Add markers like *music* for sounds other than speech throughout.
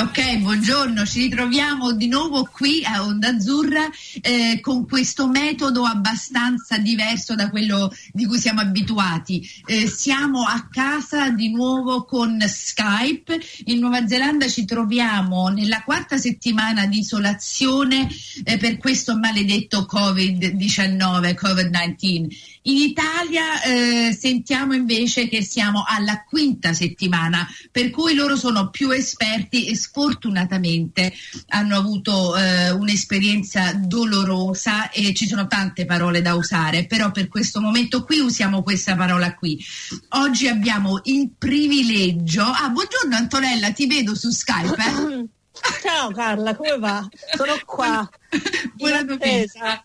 Ok, buongiorno, ci ritroviamo di nuovo qui a Onda Azzurra eh, con questo metodo abbastanza diverso da quello di cui siamo abituati. Eh, siamo a casa di nuovo con Skype. In Nuova Zelanda ci troviamo nella quarta settimana di isolazione eh, per questo maledetto Covid-19, Covid-19. In Italia eh, sentiamo invece che siamo alla quinta settimana, per cui loro sono più esperti e sfortunatamente hanno avuto eh, un'esperienza dolorosa e ci sono tante parole da usare, però per questo momento qui usiamo questa parola qui. Oggi abbiamo il privilegio. Ah, buongiorno Antonella, ti vedo su Skype. Eh? Ciao Carla, come va? Sono qua. *laughs* Buona domenica.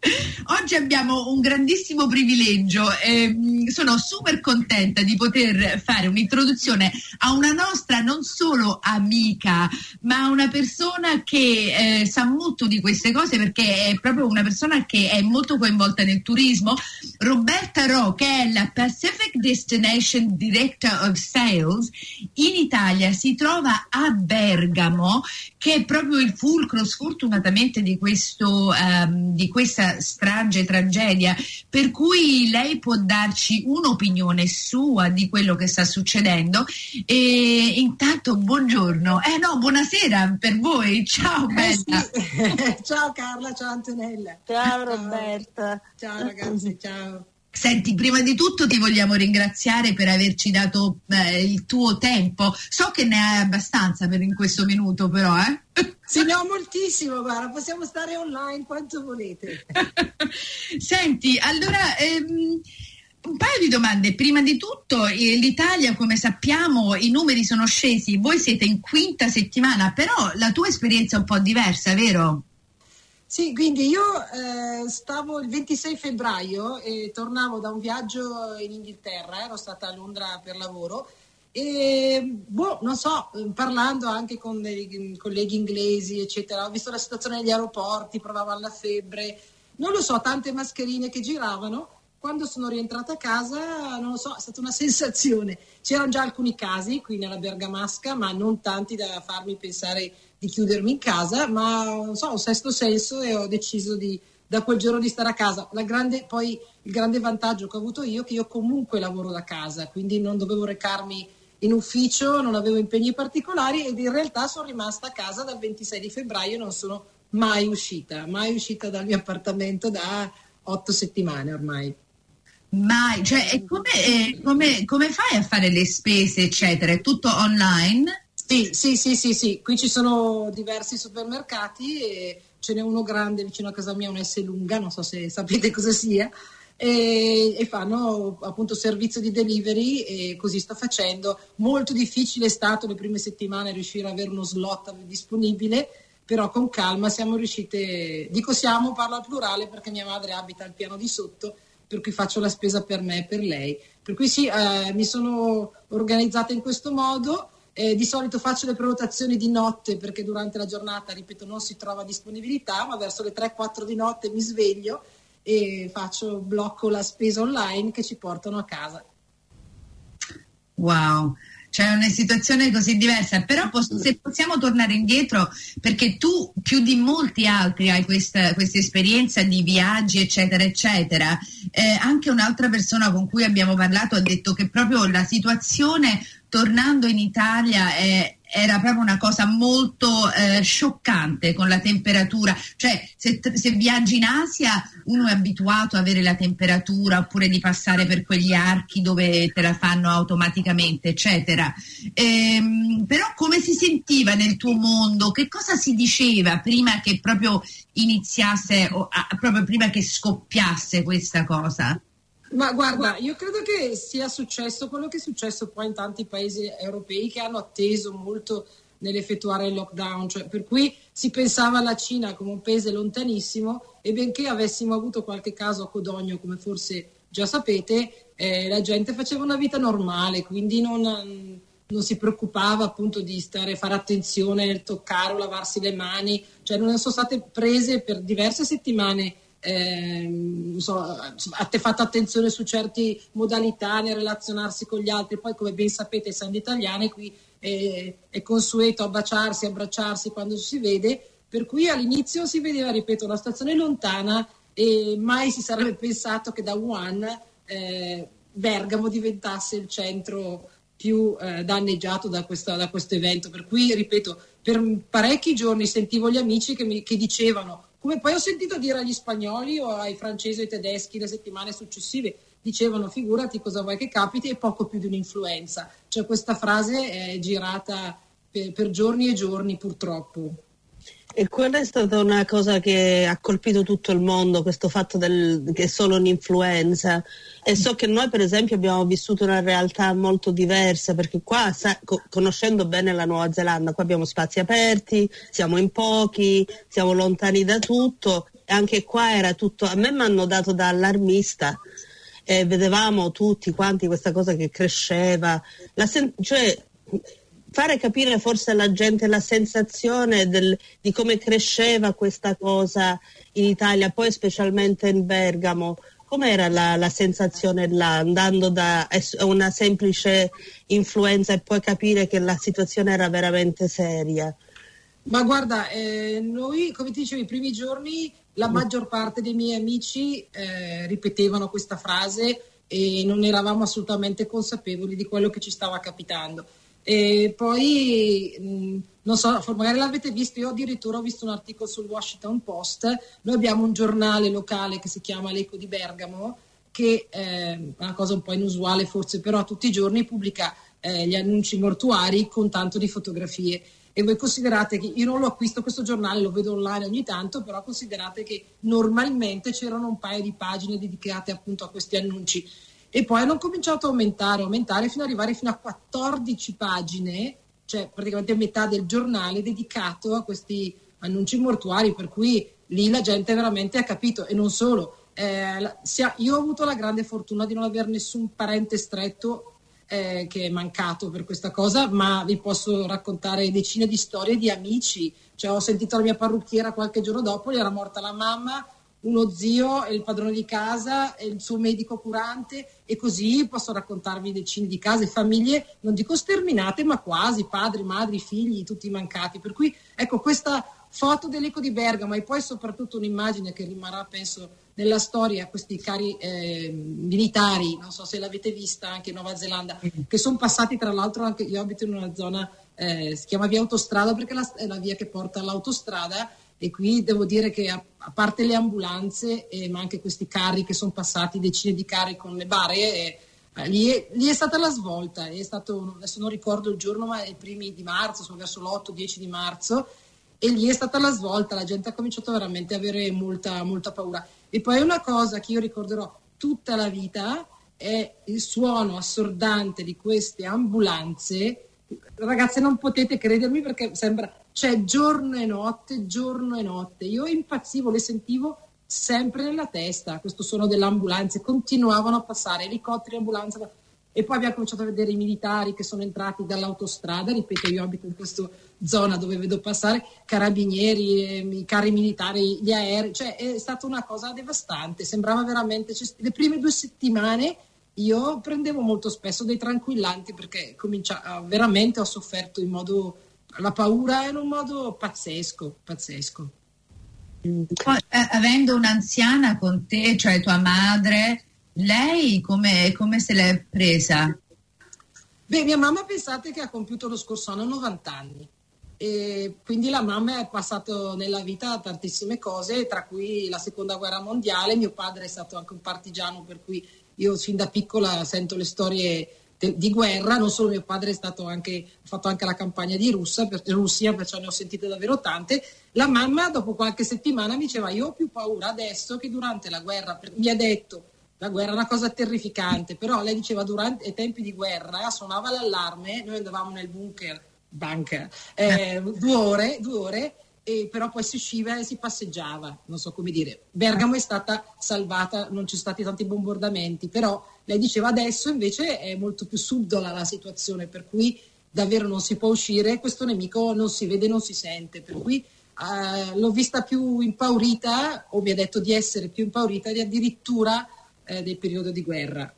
*laughs* Oggi abbiamo un grandissimo privilegio e sono super contenta di poter fare un'introduzione a una nostra non solo amica, ma una persona che eh, sa molto di queste cose perché è proprio una persona che è molto coinvolta nel turismo. Roberta Ro, che è la Pacific Destination Director of Sales in Italia, si trova a Bergamo, che è proprio il fulcro sfortunatamente di, questo, um, di questa strage, tragedia, per cui lei può darci un'opinione sua di quello che sta succedendo. E intanto buongiorno, eh no, buonasera per voi, ciao eh Bella. sì. *laughs* ciao Carla, ciao Antonella. Ciao Roberta. Ciao ragazzi, ciao. Senti, prima di tutto ti vogliamo ringraziare per averci dato eh, il tuo tempo. So che ne hai abbastanza per in questo minuto, però, eh? *laughs* Sì, ne ho moltissimo, guarda, possiamo stare online quanto volete. *laughs* Senti, allora, ehm, un paio di domande. Prima di tutto, eh, l'Italia, come sappiamo, i numeri sono scesi, voi siete in quinta settimana, però la tua esperienza è un po' diversa, vero? Sì, quindi io eh, stavo il 26 febbraio e tornavo da un viaggio in Inghilterra, ero stata a Londra per lavoro e boh, non so, parlando anche con dei colleghi inglesi, eccetera, ho visto la situazione negli aeroporti, provavo alla febbre, non lo so, tante mascherine che giravano. Quando sono rientrata a casa, non lo so, è stata una *laughs* sensazione. C'erano già alcuni casi qui nella Bergamasca, ma non tanti da farmi pensare di chiudermi in casa, ma so, un sesto senso e ho deciso di, da quel giorno di stare a casa. Grande, poi il grande vantaggio che ho avuto io è che io comunque lavoro da casa, quindi non dovevo recarmi in ufficio, non avevo impegni particolari ed in realtà sono rimasta a casa dal 26 di febbraio e non sono mai uscita, mai uscita dal mio appartamento da otto settimane ormai. Mai, cioè, come, eh, come, come fai a fare le spese, eccetera? È tutto online? Sì, sì, sì, sì, sì, qui ci sono diversi supermercati e ce n'è uno grande vicino a casa mia, un S lunga, non so se sapete cosa sia, e, e fanno appunto servizio di delivery e così sto facendo. Molto difficile è stato le prime settimane riuscire ad avere uno slot disponibile, però con calma siamo riuscite, dico siamo, parlo al plurale perché mia madre abita al piano di sotto, per cui faccio la spesa per me e per lei. Per cui sì, eh, mi sono organizzata in questo modo eh, di solito faccio le prenotazioni di notte perché durante la giornata, ripeto, non si trova disponibilità, ma verso le 3-4 di notte mi sveglio e faccio, blocco la spesa online che ci portano a casa. Wow, cioè una situazione così diversa, però posso, se possiamo tornare indietro, perché tu più di molti altri hai questa, questa esperienza di viaggi, eccetera, eccetera, eh, anche un'altra persona con cui abbiamo parlato ha detto che proprio la situazione tornando in Italia è, era proprio una cosa molto eh, scioccante con la temperatura, cioè se, se, viaggi in Asia uno è abituato ad avere la temperatura oppure di passare per quegli archi dove te la fanno automaticamente, eccetera. Ehm, però come si sentiva nel tuo mondo? Che cosa si diceva prima che proprio iniziasse, o, a, proprio prima che scoppiasse questa cosa? Ma guarda, io credo che sia successo quello che è successo poi in tanti paesi europei che hanno atteso molto nell'effettuare il lockdown, cioè, per cui si pensava alla Cina come un paese lontanissimo e benché avessimo avuto qualche caso a Codogno, come forse già sapete, eh, la gente faceva una vita normale, quindi non, non si preoccupava appunto di stare, fare attenzione nel toccare o lavarsi le mani, cioè non sono state prese per diverse settimane eh, so, ha fatto attenzione su certe modalità nel relazionarsi con gli altri, poi come ben sapete essendo italiani qui è, è consueto abbracciarsi, abbracciarsi quando si vede, per cui all'inizio si vedeva, ripeto, una stazione lontana e mai si sarebbe pensato che da Wuhan eh, Bergamo diventasse il centro più eh, danneggiato da, questa, da, questo evento. Per cui, ripeto, per parecchi giorni sentivo gli amici che, mi, che dicevano come poi ho sentito dire agli spagnoli o ai francesi o ai tedeschi le settimane successive, dicevano figurati cosa vuoi che capiti e poco più di un'influenza. Cioè questa frase è girata per, per giorni e giorni purtroppo. E quella è stata una cosa che ha colpito tutto il mondo, questo fatto del, che è solo un'influenza. E so che noi, per esempio, abbiamo vissuto una realtà molto diversa, perché qua, sa, co- conoscendo bene la Nuova Zelanda, qua abbiamo spazi aperti, siamo in pochi, siamo lontani da tutto. E anche qua era tutto. A me mi hanno dato da allarmista. E vedevamo tutti quanti questa cosa che cresceva, sen- cioè fare capire forse alla gente la sensazione del, di come cresceva questa cosa in Italia, poi specialmente in Bergamo. Com'era la, la sensazione là, andando da una semplice influenza e poi capire che la situazione era veramente seria? Ma guarda, eh, noi, come ti dicevo, i primi giorni la maggior parte dei miei amici eh, ripetevano questa frase e non eravamo assolutamente consapevoli di quello che ci stava capitando. E poi, non so, magari l'avete visto, io addirittura ho visto un articolo sul Washington Post, noi abbiamo un giornale locale che si chiama L'Eco di Bergamo, che è una cosa un po' inusuale forse, però tutti i giorni pubblica eh, gli annunci mortuari con tanto di fotografie. E voi considerate che io non lo acquisto questo giornale, lo vedo online ogni tanto, però considerate che normalmente c'erano un paio di pagine dedicate appunto a questi annunci e poi hanno cominciato a aumentare, aumentare fino ad arrivare fino a 14 pagine, cioè praticamente metà del giornale dedicato a questi annunci mortuari, per cui lì la gente veramente ha capito e non solo. Eh, io ho avuto la grande fortuna di non avere nessun parente stretto eh, che è mancato per questa cosa, ma vi posso raccontare decine di storie di amici. Cioè, ho sentito la mia parrucchiera qualche giorno dopo, gli era morta la mamma, uno zio e il padrone di casa e il suo medico curante e così posso raccontarvi decine di case, famiglie, non dico sterminate, ma quasi, padri, madri, figli, tutti mancati. Per cui ecco questa foto dell'eco di Bergamo e poi soprattutto un'immagine che rimarrà, penso, nella storia, questi cari eh, militari, non so se l'avete vista anche in Nuova Zelanda, che sono passati tra l'altro anche, io abito in una zona, eh, si chiama via autostrada perché è la via che porta all'autostrada e qui devo dire che a, a parte le ambulanze, eh, ma anche questi carri che sono passati, decine di carri con le bare, eh, lì, è, lì, è, stata la svolta, è stato, adesso non ricordo il giorno, ma i primi di marzo, sono verso l'8-10 di marzo, e lì è stata la svolta, la gente ha cominciato veramente ad avere molta, molta paura. E poi una cosa che io ricorderò tutta la vita è il suono assordante di queste ambulanze. Ragazze, non potete credermi perché sembra cioè giorno e notte, giorno e notte. Io impazzivo, le sentivo sempre nella testa, questo suono delle ambulanze, continuavano a passare, elicotteri, ambulanze. E poi abbiamo cominciato a vedere i militari che sono entrati dall'autostrada, ripeto, io abito in questa zona dove vedo passare carabinieri, eh, i carri militari, gli aerei, cioè è stata una cosa devastante, sembrava veramente... Le prime due settimane io prendevo molto spesso dei tranquillanti perché comincia, veramente ho sofferto in modo la paura in un modo pazzesco, pazzesco. Poi, eh, avendo un'anziana con te, cioè tua madre, lei come, come se l'è presa? Beh, mia mamma pensate che ha compiuto lo scorso anno 90 anni e quindi la mamma è passato nella vita tantissime cose, tra cui la seconda guerra mondiale, mio padre è stato anche un partigiano per cui io fin da piccola sento le storie di guerra, non solo mio padre è stato anche, ha fatto anche la campagna di Russia, per, Russia, perciò ne ho sentite davvero tante. La mamma dopo qualche settimana mi diceva io ho più paura adesso che durante la guerra, mi ha detto la guerra è una cosa terrificante, però lei diceva durante i tempi di guerra suonava l'allarme, noi andavamo nel bunker, bunker eh, due ore, due ore e però poi si usciva e si passeggiava, non so come dire. Bergamo è stata salvata, non ci sono stati tanti bombardamenti, però lei diceva adesso invece è molto più subdola la situazione, per cui davvero non si può uscire, questo nemico non si vede, non si sente. Per cui eh, l'ho vista più impaurita, o mi ha detto di essere più impaurita di addirittura eh, del periodo di guerra.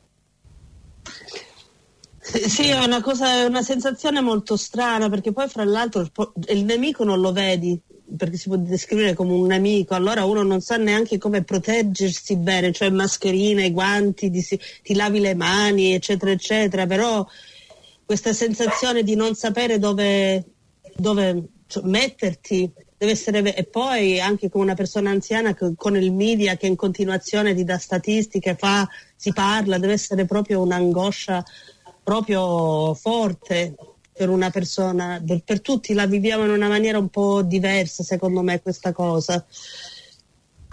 Sì, è una, cosa, è una sensazione molto strana perché poi fra l'altro il, nemico non lo vedi perché si può descrivere come un nemico, allora uno non sa neanche come proteggersi bene, cioè mascherine, guanti, ti, ti lavi le mani, eccetera, eccetera, però questa sensazione di non sapere dove, dove cioè, metterti deve essere e poi anche come una persona anziana con il media che in continuazione ti dà statistiche, fa, si parla, deve essere proprio un'angoscia proprio forte per una persona, per, per, tutti la viviamo in una maniera un po' diversa secondo me questa cosa.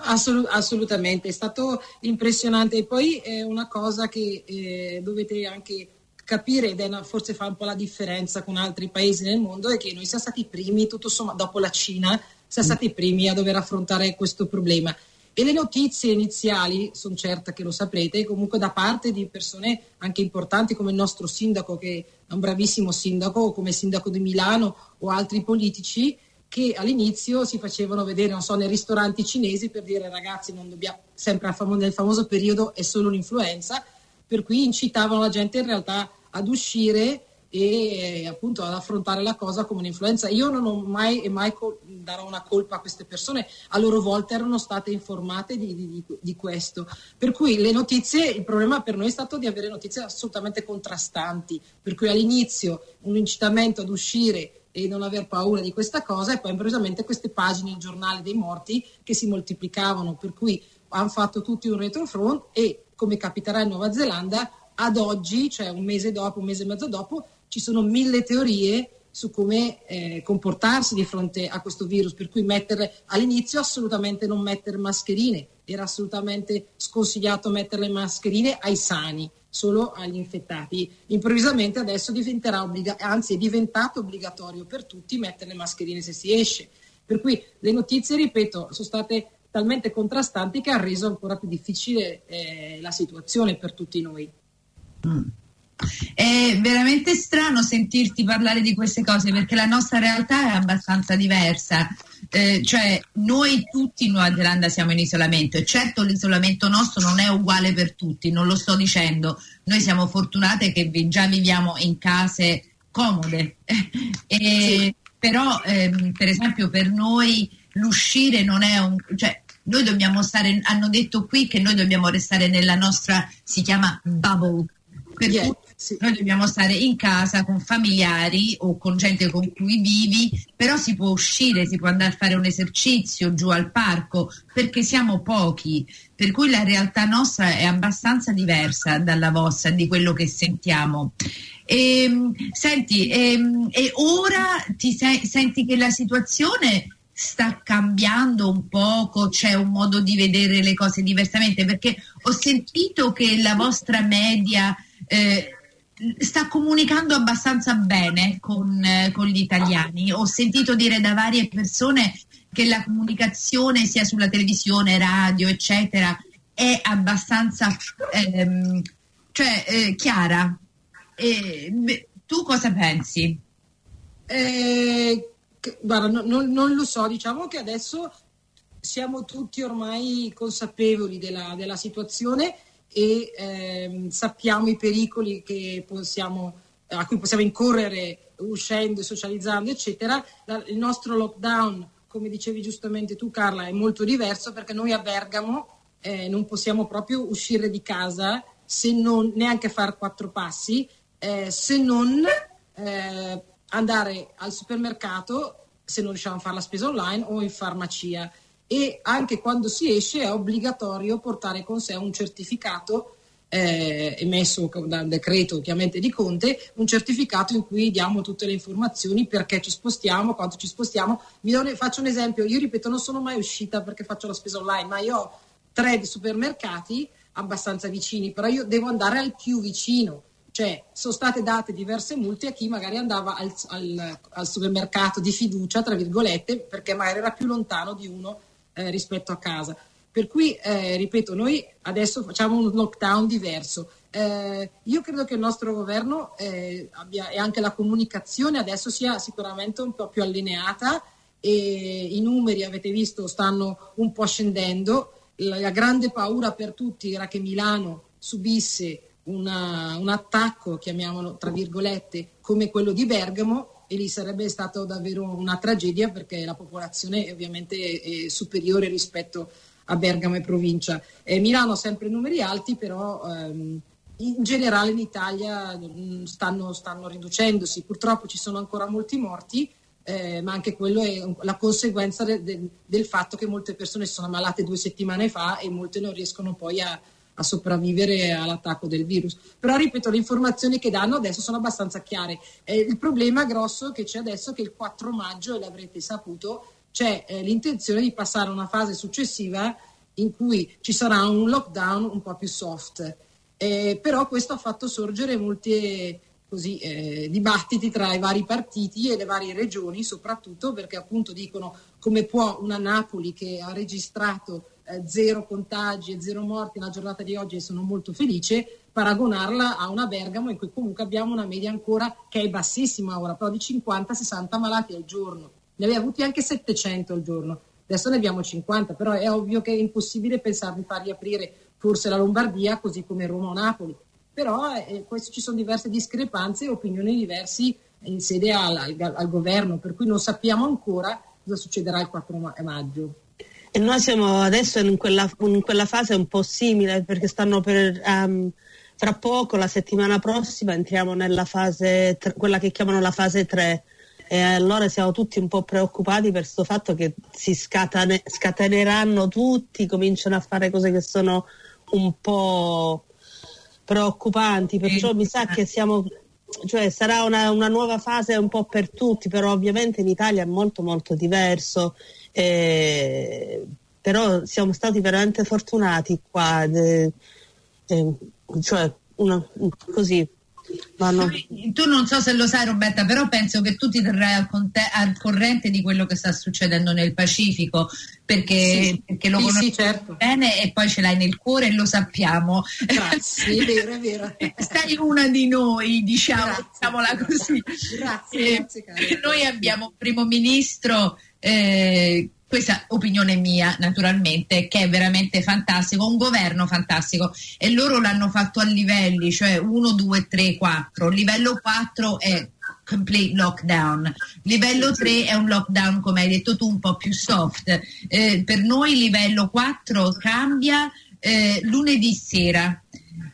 Assolut- assolutamente, è stato impressionante e poi è una cosa che eh, dovete anche capire ed è una, forse fa un po' la differenza con altri paesi nel mondo è che noi siamo stati i primi, tutto sommato dopo la Cina, siamo stati i primi a dover affrontare questo problema. E le notizie iniziali, sono certa che lo saprete, comunque da parte di persone anche importanti come il nostro sindaco, che è un bravissimo sindaco, come sindaco di Milano o altri politici, che all'inizio si facevano vedere, non so, nei ristoranti cinesi per dire ragazzi, non dobbiamo, sempre nel famoso periodo è solo un'influenza, per cui incitavano la gente in realtà ad uscire e appunto ad affrontare la cosa come un'influenza. Io non ho mai e mai darò una colpa a queste persone, a loro volta erano state informate di, di, di, questo. Per cui le notizie, il problema per noi è stato di avere notizie assolutamente contrastanti, per cui all'inizio un incitamento ad uscire e non aver paura di questa cosa e poi improvvisamente queste pagine, il giornale dei morti che si moltiplicavano, per cui hanno fatto tutti un retrofront e come capiterà in Nuova Zelanda ad oggi, cioè un mese dopo, un mese e mezzo dopo, ci sono mille teorie su come eh, comportarsi di fronte a questo virus, per cui mettere all'inizio assolutamente non mettere mascherine, era assolutamente sconsigliato mettere le mascherine ai sani, solo agli infettati. Improvvisamente adesso diventerà obbliga- anzi è diventato obbligatorio per tutti mettere le mascherine se si esce. Per cui le notizie, ripeto, sono state talmente contrastanti che ha reso ancora più difficile eh, la situazione per tutti noi. Mm. È veramente strano sentirti parlare di queste cose perché la nostra realtà è abbastanza diversa. Eh, cioè, noi tutti in Nuova Zelanda siamo in isolamento e certo l'isolamento nostro non è uguale per tutti, non lo sto dicendo. Noi siamo fortunate che già viviamo in case comode. *laughs* e, sì. Però, ehm, per esempio, per noi l'uscire non è un. Cioè, noi dobbiamo stare, hanno detto qui che noi dobbiamo restare nella nostra, si chiama bubble, per yeah, cui sì. noi dobbiamo stare in casa con familiari o con gente con cui vivi, però si può uscire, si può andare a fare un esercizio giù al parco perché siamo pochi, per cui la realtà nostra è abbastanza diversa dalla vostra, di quello che sentiamo. E, ehm, senti, e, ehm, e ora ti se- senti che la situazione sta cambiando un poco, c'è un modo di vedere le cose diversamente, perché ho sentito che la vostra media eh, sta comunicando abbastanza bene con, eh, con, gli italiani. Ho sentito dire da varie persone che la comunicazione sia sulla televisione, radio, eccetera, è abbastanza ehm, cioè, eh, chiara. Beh, tu cosa pensi? Eh, guarda, no, no, non lo so, diciamo che adesso siamo tutti ormai consapevoli della, della situazione e ehm, sappiamo i pericoli possiamo, a cui possiamo incorrere uscendo, socializzando, eccetera. La, il nostro lockdown, come dicevi giustamente tu Carla, è molto diverso perché noi a Bergamo eh, non possiamo proprio uscire di casa se non neanche fare quattro passi, eh, se non eh, andare al supermercato se non riusciamo a fare la spesa online o in farmacia e anche quando si esce è obbligatorio portare con sé un certificato eh, emesso da un decreto ovviamente di Conte, un certificato in cui diamo tutte le informazioni perché ci spostiamo, quanto ci spostiamo. Vi faccio un esempio, io ripeto non sono mai uscita perché faccio la spesa online, ma io ho tre supermercati abbastanza vicini, però io devo andare al più vicino. Cioè, sono state date diverse multe a chi magari andava al, al, al supermercato di fiducia, tra virgolette, perché magari era più lontano di uno eh, rispetto a casa. Per cui, eh, ripeto, noi adesso facciamo un lockdown diverso. Eh, io credo che il nostro governo eh, abbia, e anche la comunicazione adesso sia sicuramente un po' più allineata e i numeri, avete visto, stanno un po' scendendo. La, la grande paura per tutti era che Milano subisse una, un attacco, chiamiamolo tra virgolette, come quello di Bergamo e lì sarebbe stato davvero una tragedia perché la popolazione è ovviamente è superiore rispetto a Bergamo e provincia. Eh, Milano sempre numeri alti, però ehm, in generale in Italia mh, stanno, stanno, riducendosi. Purtroppo ci sono ancora molti morti, eh, ma anche quello è la conseguenza de, de, del fatto che molte persone sono ammalate due settimane fa e molte non riescono poi a, a sopravvivere all'attacco del virus. Però ripeto, le informazioni che danno adesso sono abbastanza chiare. Eh, il problema grosso che c'è adesso è che il 4 maggio, e l'avrete saputo, c'è eh, l'intenzione di passare a una fase successiva in cui ci sarà un lockdown un po' più soft. Eh, però questo ha fatto sorgere molti così, eh, dibattiti tra i vari partiti e le varie regioni, soprattutto perché appunto dicono come può una Napoli che ha registrato eh, zero contagi e zero morti nella giornata di oggi e sono molto felice, paragonarla a una Bergamo in cui comunque abbiamo una media ancora che è bassissima ora, però di 50-60 malati al giorno. Ne aveva avuti anche 700 al giorno, adesso ne abbiamo 50, però è ovvio che è impossibile pensare di farli aprire forse la Lombardia così come Roma o Napoli. Però eh, questo, ci sono diverse discrepanze e opinioni diverse in sede al, al, al governo, per cui non sappiamo ancora cosa succederà il 4 maggio. E noi siamo adesso in quella, in quella fase un po' simile perché stanno per... Um, tra poco, la settimana prossima, entriamo nella fase, quella che chiamano la fase 3 e allora siamo tutti un po' preoccupati per questo fatto che si scatane, scateneranno tutti, cominciano a fare cose che sono un po' preoccupanti, perciò mi sa che siamo, cioè sarà una, una nuova fase un po' per tutti, però ovviamente in Italia è molto molto diverso eh, però siamo stati veramente fortunati qua, eh, eh, cioè una, così. Non... Tu non so se lo sai Roberta, però penso che tu ti terrai al, conte- al corrente di quello che sta succedendo nel Pacifico, perché, sì, perché lo sì, conosci sì, certo. bene e poi ce l'hai nel cuore e lo sappiamo. Grazie, è vero, è vero. *laughs* Sei una di noi, diciamo, diciamola così. Grazie, grazie caro. Noi abbiamo un primo ministro eh, questa opinione mia naturalmente, che è veramente fantastico, un governo fantastico e loro l'hanno fatto a livelli, cioè 1, 2, 3, 4. Livello 4 è complete lockdown, livello 3 è un lockdown come hai detto tu un po' più soft. Eh, per noi livello 4 cambia eh, lunedì sera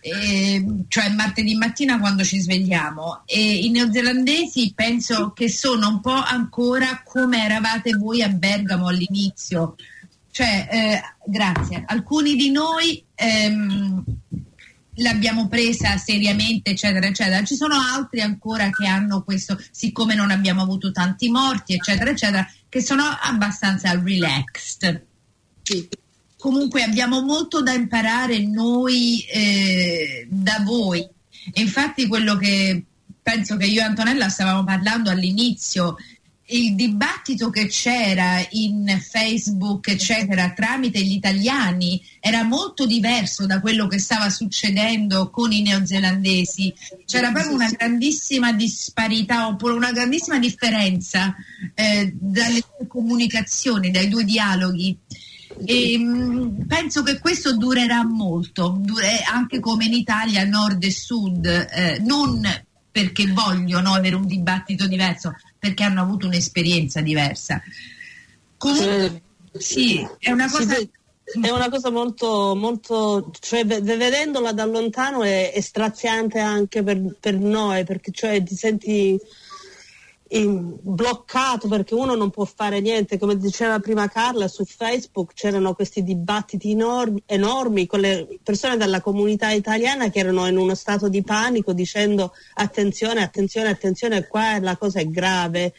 eh, cioè martedì mattina quando ci svegliamo. E i neozelandesi penso che sono un po' ancora come eravate voi a Bergamo all'inizio. Cioè eh, grazie. Alcuni di noi ehm, l'abbiamo presa seriamente eccetera eccetera. Ci sono altri ancora che hanno questo siccome non abbiamo avuto tanti morti eccetera eccetera che sono abbastanza relaxed. Sì. Comunque abbiamo molto da imparare noi eh, da voi. E infatti quello che penso che io e Antonella stavamo parlando all'inizio, il dibattito che c'era in Facebook, eccetera, tramite gli italiani era molto diverso da quello che stava succedendo con i neozelandesi. C'era proprio una grandissima disparità oppure una grandissima differenza eh, dalle due comunicazioni, dai due dialoghi. E, mh, penso che questo durerà molto, anche come in Italia nord e sud, eh, non perché vogliono avere un dibattito diverso, perché hanno avuto un'esperienza diversa. Comunque, sì, è una Sì, cosa... beh, è una cosa molto, molto cioè, ve- vedendola da lontano è, è straziante anche per, per noi, perché cioè, ti senti bloccato perché uno non può fare niente. Come diceva prima Carla, su Facebook c'erano questi dibattiti enormi, enormi con le persone della comunità italiana che erano in uno stato di panico dicendo attenzione, attenzione, attenzione, qua la cosa è grave.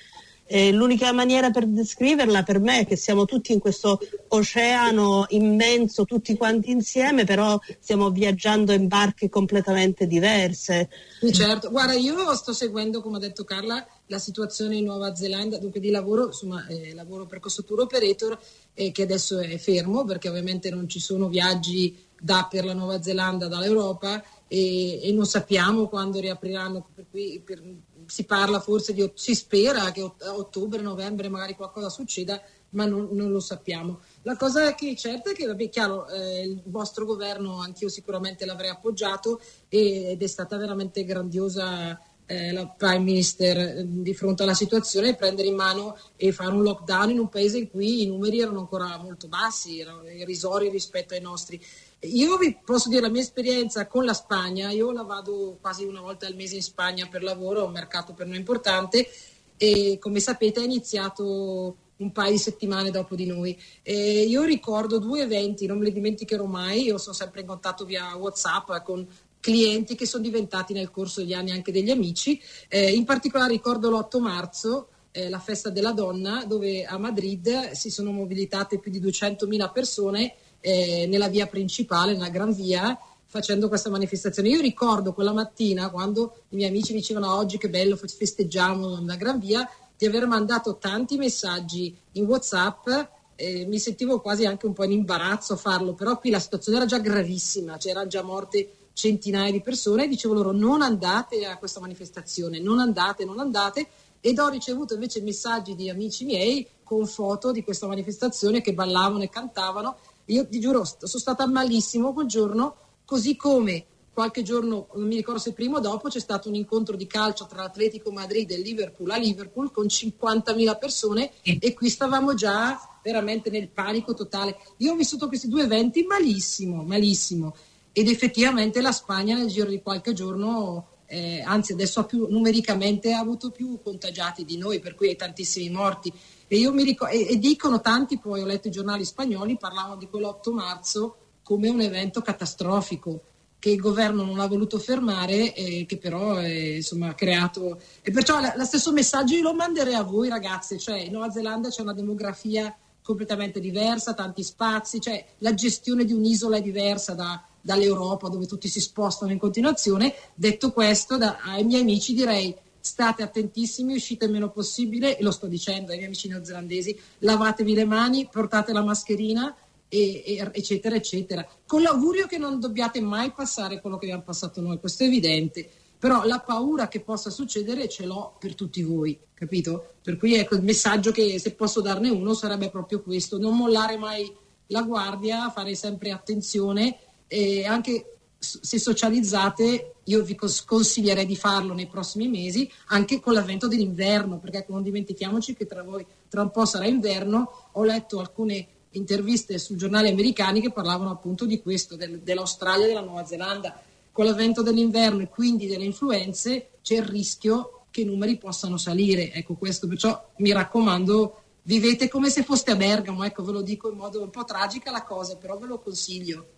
Eh, l'unica maniera per descriverla per me è che siamo tutti in questo oceano immenso, tutti quanti insieme, però stiamo viaggiando in barche completamente diverse. Certo. Guarda, io sto seguendo, come ha detto Carla, la situazione in Nuova Zelanda, dunque di lavoro, insomma, eh, lavoro per questo tour operator eh, che adesso è fermo perché ovviamente non ci sono viaggi da per la Nuova Zelanda dall'Europa e, e non sappiamo quando riapriranno, per cui per, si parla forse di, si spera che ottobre, novembre magari qualcosa succeda, ma non, non, lo sappiamo. La cosa che è certa è che, vabbè, chiaro, eh, il vostro governo anch'io sicuramente l'avrei appoggiato ed è stata veramente grandiosa eh, la Prime Minister eh, di fronte alla situazione prendere in mano e fare un lockdown in un paese in cui i numeri erano ancora molto bassi, erano irrisori rispetto ai nostri. Io vi posso dire la mia esperienza con la Spagna, io la vado quasi una volta al mese in Spagna per lavoro, è un mercato per noi importante e come sapete è iniziato un paio di settimane dopo di noi. E io ricordo due eventi, non me li dimenticherò mai, io sono sempre in contatto via Whatsapp con clienti che sono diventati nel corso degli anni anche degli amici. Eh, in particolare ricordo l'8 marzo, eh, la festa della donna, dove a Madrid si sono mobilitate più di 200.000 persone eh, nella via principale, nella Gran Via, facendo questa manifestazione. Io ricordo quella mattina quando i miei amici dicevano oggi che bello festeggiamo nella Gran Via, di aver mandato tanti messaggi in WhatsApp. Eh, mi sentivo quasi anche un po' in imbarazzo a farlo, però qui la situazione era già gravissima, c'erano già morte centinaia di persone e dicevo loro non andate a questa manifestazione, non andate, non andate ed ho ricevuto invece messaggi di amici miei con foto di questa manifestazione che ballavano e cantavano. Io ti giuro, sono stata malissimo quel giorno, così come qualche giorno, non mi ricordo se prima o dopo, c'è stato un incontro di calcio tra l'Atletico Madrid e Liverpool a Liverpool con 50.000 persone e qui stavamo già veramente nel panico totale. Io ho vissuto questi due eventi malissimo, malissimo ed effettivamente la Spagna nel giro di qualche giorno eh, anzi adesso ha più, numericamente ha avuto più contagiati di noi, per cui hai tantissimi morti. E, ricordo, e, e, dicono tanti, poi ho letto i giornali spagnoli, parlavano di quell'8 marzo come un evento catastrofico che il governo non ha voluto fermare e che però eh, insomma, ha creato... E perciò lo stesso messaggio io lo manderei a voi ragazze, cioè in Nuova Zelanda c'è una demografia completamente diversa, tanti spazi, cioè la gestione di un'isola è diversa da, dall'Europa dove tutti si spostano in continuazione. Detto questo, da, ai miei amici direi state attentissimi, uscite il meno possibile, e lo sto dicendo ai miei amici neozelandesi, lavatevi le mani, portate la mascherina, e, e, eccetera, eccetera. Con l'augurio che non dobbiate mai passare quello che abbiamo passato noi, questo è evidente. Però la paura che possa succedere ce l'ho per tutti voi, capito? Per cui ecco il messaggio che se posso darne uno sarebbe proprio questo, non mollare mai la guardia, fare sempre attenzione e anche se socializzate io vi consiglierei di farlo nei prossimi mesi anche con l'avvento dell'inverno perché non dimentichiamoci che tra, voi, tra un po' sarà inverno. Ho letto alcune interviste sui giornali americani che parlavano appunto di questo del, dell'Australia e della Nuova Zelanda. Con l'avvento dell'inverno e quindi delle influenze c'è il rischio che i numeri possano salire. Ecco questo perciò mi raccomando vivete come se foste a Bergamo ecco ve lo dico in modo un po' tragica la cosa però ve lo consiglio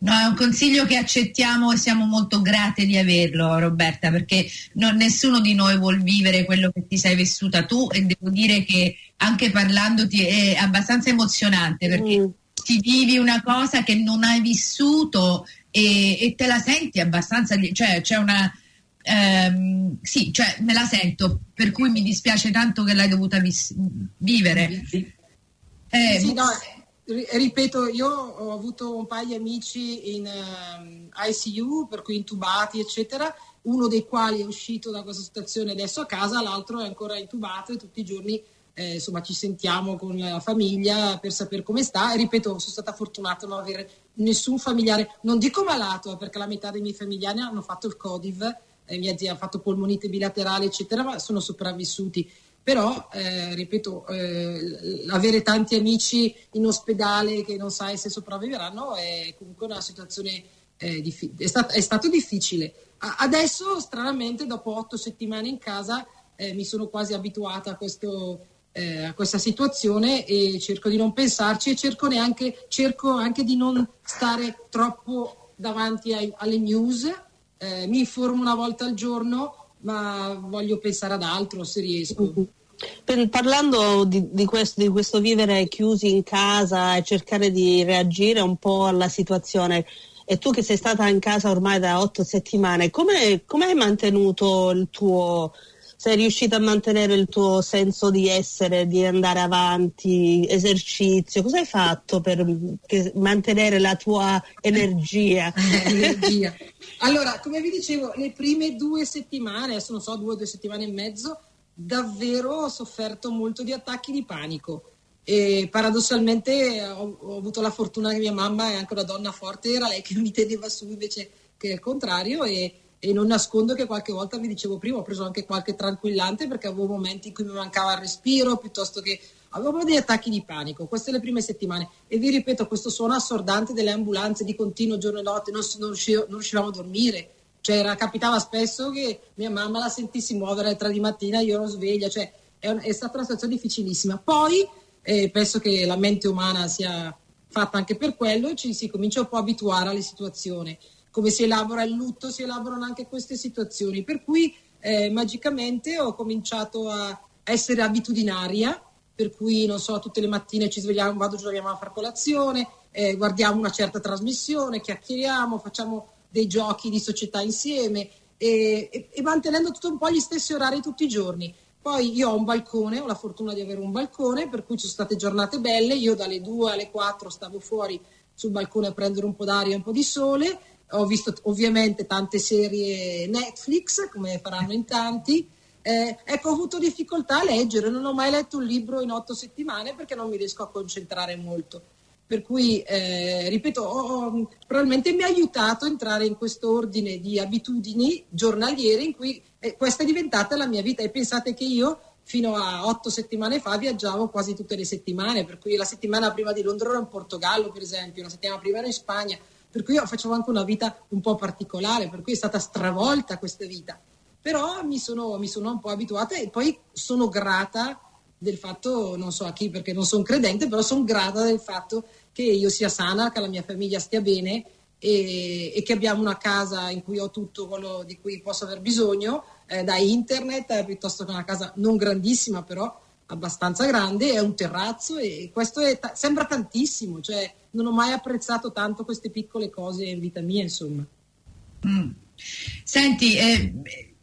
No, è un consiglio che accettiamo e siamo molto grate di averlo, Roberta, perché non, nessuno di noi vuol vivere quello che ti sei vissuta tu e devo dire che anche parlandoti è abbastanza emozionante perché mm. ti vivi una cosa che non hai vissuto e, e te la senti abbastanza, cioè c'è una... Ehm, sì, cioè me la sento, per cui mi dispiace tanto che l'hai dovuta vis- vivere. Eh, sì, no, ripeto, io ho avuto un paio di amici in um, ehm, ICU, per cui intubati, eccetera, uno dei quali è uscito da questa situazione adesso a casa, l'altro è ancora intubato e tutti i giorni eh, insomma, ci sentiamo con la famiglia per sapere come sta. E ripeto, sono stata fortunata a non avere nessun familiare, non dico malato, eh, perché la metà dei miei familiari hanno fatto il Codiv, eh, mia zia ha fatto polmonite bilaterale, eccetera, ma sono sopravvissuti però eh, ripeto eh, avere tanti amici in ospedale che non sai se sopravviveranno è comunque una situazione eh, diffi- è, stat- è, stato difficile. Adesso stranamente dopo otto settimane in casa eh, mi sono quasi abituata a, questo, eh, a, questa situazione e cerco di non pensarci e cerco, neanche, cerco anche di non stare troppo davanti ai, alle news. Eh, mi informo una volta al giorno ma voglio pensare ad altro se riesco. Per, parlando di, di, questo, di, questo, vivere chiusi in casa e cercare di reagire un po' alla situazione, e tu che sei stata in casa ormai da otto settimane, come hai mantenuto il tuo sei riuscita a mantenere il tuo senso di essere, di andare avanti, esercizio, cosa hai fatto per mantenere la tua energia? *laughs* energia. Allora, come vi dicevo, le prime due settimane, adesso non so, due o due settimane e mezzo, davvero ho sofferto molto di attacchi di panico. E paradossalmente ho, ho avuto la fortuna che mia mamma è anche una donna forte, era lei che mi teneva su invece che il contrario e, e non nascondo che qualche volta, vi dicevo prima, ho preso anche qualche tranquillante perché avevo momenti in cui mi mancava il respiro piuttosto che avevo degli attacchi di panico. Queste le prime settimane e vi ripeto, questo suono assordante delle ambulanze di continuo giorno e notte, non, non riuscivo- non riuscivamo a dormire. Cioè, era- capitava spesso che mia mamma la sentissi muovere tre di mattina, io ero sveglia, cioè è, un- è stata una situazione difficilissima. Poi eh, penso che la mente umana sia fatta anche per quello, ci si comincia un po' a abituare alle situazioni. Come si elabora il lutto, si elaborano anche queste situazioni. Per cui eh, magicamente ho cominciato a essere abitudinaria, per cui non so, tutte le mattine ci svegliamo, vado giù a fare colazione, eh, guardiamo una certa trasmissione, chiacchieriamo, facciamo dei giochi di società insieme e, e- e mantenendo tutto un po' gli stessi orari tutti i giorni. Poi io ho un balcone, ho la fortuna di avere un balcone, per cui ci sono state giornate belle, io dalle 2 alle 4 stavo fuori sul balcone a prendere un po' d'aria e un po' di sole, ho visto ovviamente tante serie Netflix, come faranno in tanti, eh, ecco, ho avuto difficoltà a leggere, non ho mai letto un libro in otto settimane perché non mi riesco a concentrare molto. Per cui, eh, ripeto, ho- probabilmente mi ha aiutato a entrare in questo ordine di abitudini giornaliere in cui eh, questa è diventata la mia vita. E pensate che io fino a otto settimane fa viaggiavo quasi tutte le settimane, per cui la settimana prima di Londra ero in Portogallo, per esempio, la settimana prima ero in Spagna, per cui io facevo anche una vita un po' particolare, per cui è stata stravolta questa vita. Però mi sono, mi sono un po' abituata e poi sono grata del fatto, non so a chi perché non sono credente, però sono grata del fatto che io sia sana, che la mia famiglia stia bene e, e che abbiamo una casa in cui ho tutto quello di cui posso aver bisogno, eh, da internet, eh, piuttosto che una casa non grandissima però abbastanza grande, è un terrazzo e questo ta- sembra tantissimo, cioè non ho mai apprezzato tanto queste piccole cose in vita mia, insomma. Mm. Senti, eh,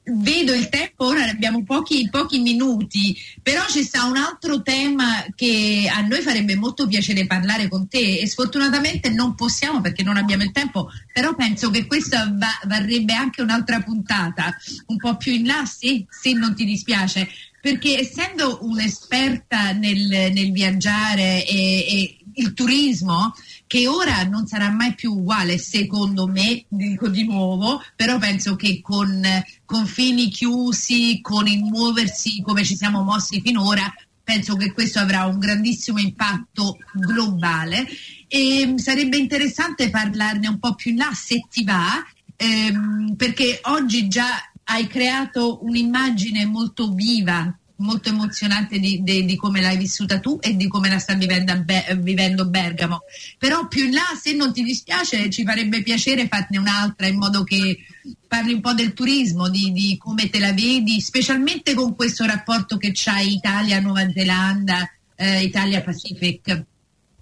vedo il tempo, ora abbiamo pochi, pochi minuti, però ci sta un altro tema che a noi farebbe molto piacere parlare con te e sfortunatamente non possiamo perché non abbiamo il tempo, però penso che questa va- varrebbe anche un'altra puntata, un po' più in là, se, se non ti dispiace, perché essendo un'esperta nel, nel viaggiare e, e il turismo, che ora non sarà mai più uguale secondo me, dico di nuovo, però penso che con confini chiusi, con il muoversi come ci siamo mossi finora, penso che questo avrà un grandissimo impatto globale. E sarebbe interessante parlarne un po' più in là se ti va, ehm, perché oggi già hai creato un'immagine molto viva, molto emozionante di, di- di come l'hai vissuta tu e di come la sta vivendo, Be- vivendo Bergamo. Però più in là, se non ti dispiace, ci farebbe piacere farne un'altra in modo che parli un po' del turismo, di, di come te la vedi, specialmente con questo rapporto che c'hai Italia-Nuova Zelanda, eh, Italia-Pacific.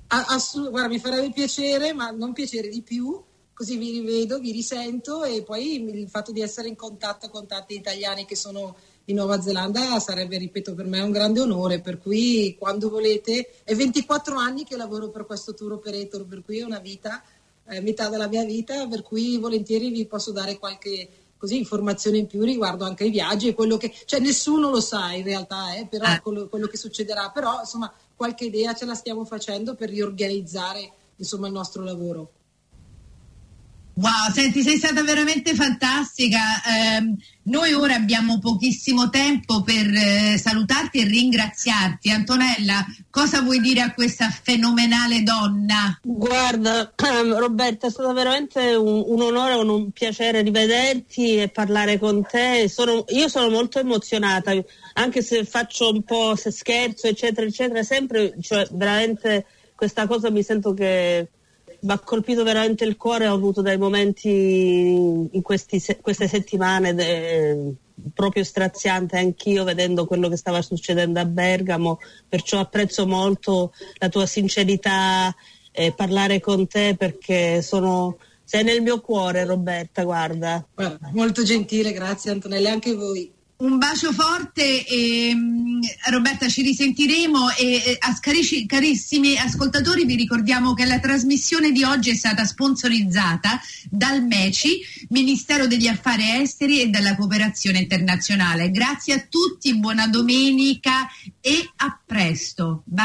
A- assu- guarda, mi farebbe piacere, ma non piacere di più, così vi rivedo, vi risento e poi il fatto di essere in contatto con tanti italiani che sono in Nuova Zelanda sarebbe, ripeto, per me un grande onore, per cui quando volete, è 24 anni che lavoro per questo tour operator, per cui è una vita, eh, metà della mia vita, per cui volentieri vi posso dare qualche così, informazione in più riguardo anche ai viaggi e quello che, cioè nessuno lo sa in realtà, eh, però Ah. quello, quello che succederà, però insomma qualche idea ce la stiamo facendo per riorganizzare insomma il nostro lavoro. Wow, senti, sei stata veramente fantastica. Ehm, noi ora abbiamo pochissimo tempo per eh, salutarti e ringraziarti. Antonella, cosa vuoi dire a questa fenomenale donna? Guarda, *clears throat* Roberta, è stato veramente un, un onore, un, un piacere rivederti e parlare con te. Sono- io sono molto emozionata, anche se faccio un po', se scherzo, eccetera, eccetera, sempre, cioè, veramente questa cosa mi sento che mi ha colpito veramente il cuore, ho avuto dei momenti in questi queste settimane de- proprio straziante anch'io vedendo quello che stava succedendo a Bergamo, perciò apprezzo molto la tua sincerità e parlare con te perché sono, sei nel mio cuore Roberta, guarda. Guarda, molto gentile, grazie Antonella, anche voi. Un bacio forte e mm, Roberta ci risentiremo e carici- carissimi ascoltatori vi ricordiamo che la trasmissione di oggi è stata sponsorizzata dal MECI, Ministero degli Affari Esteri e dalla Cooperazione Internazionale. Grazie a tutti, buona domenica e a presto. Bye.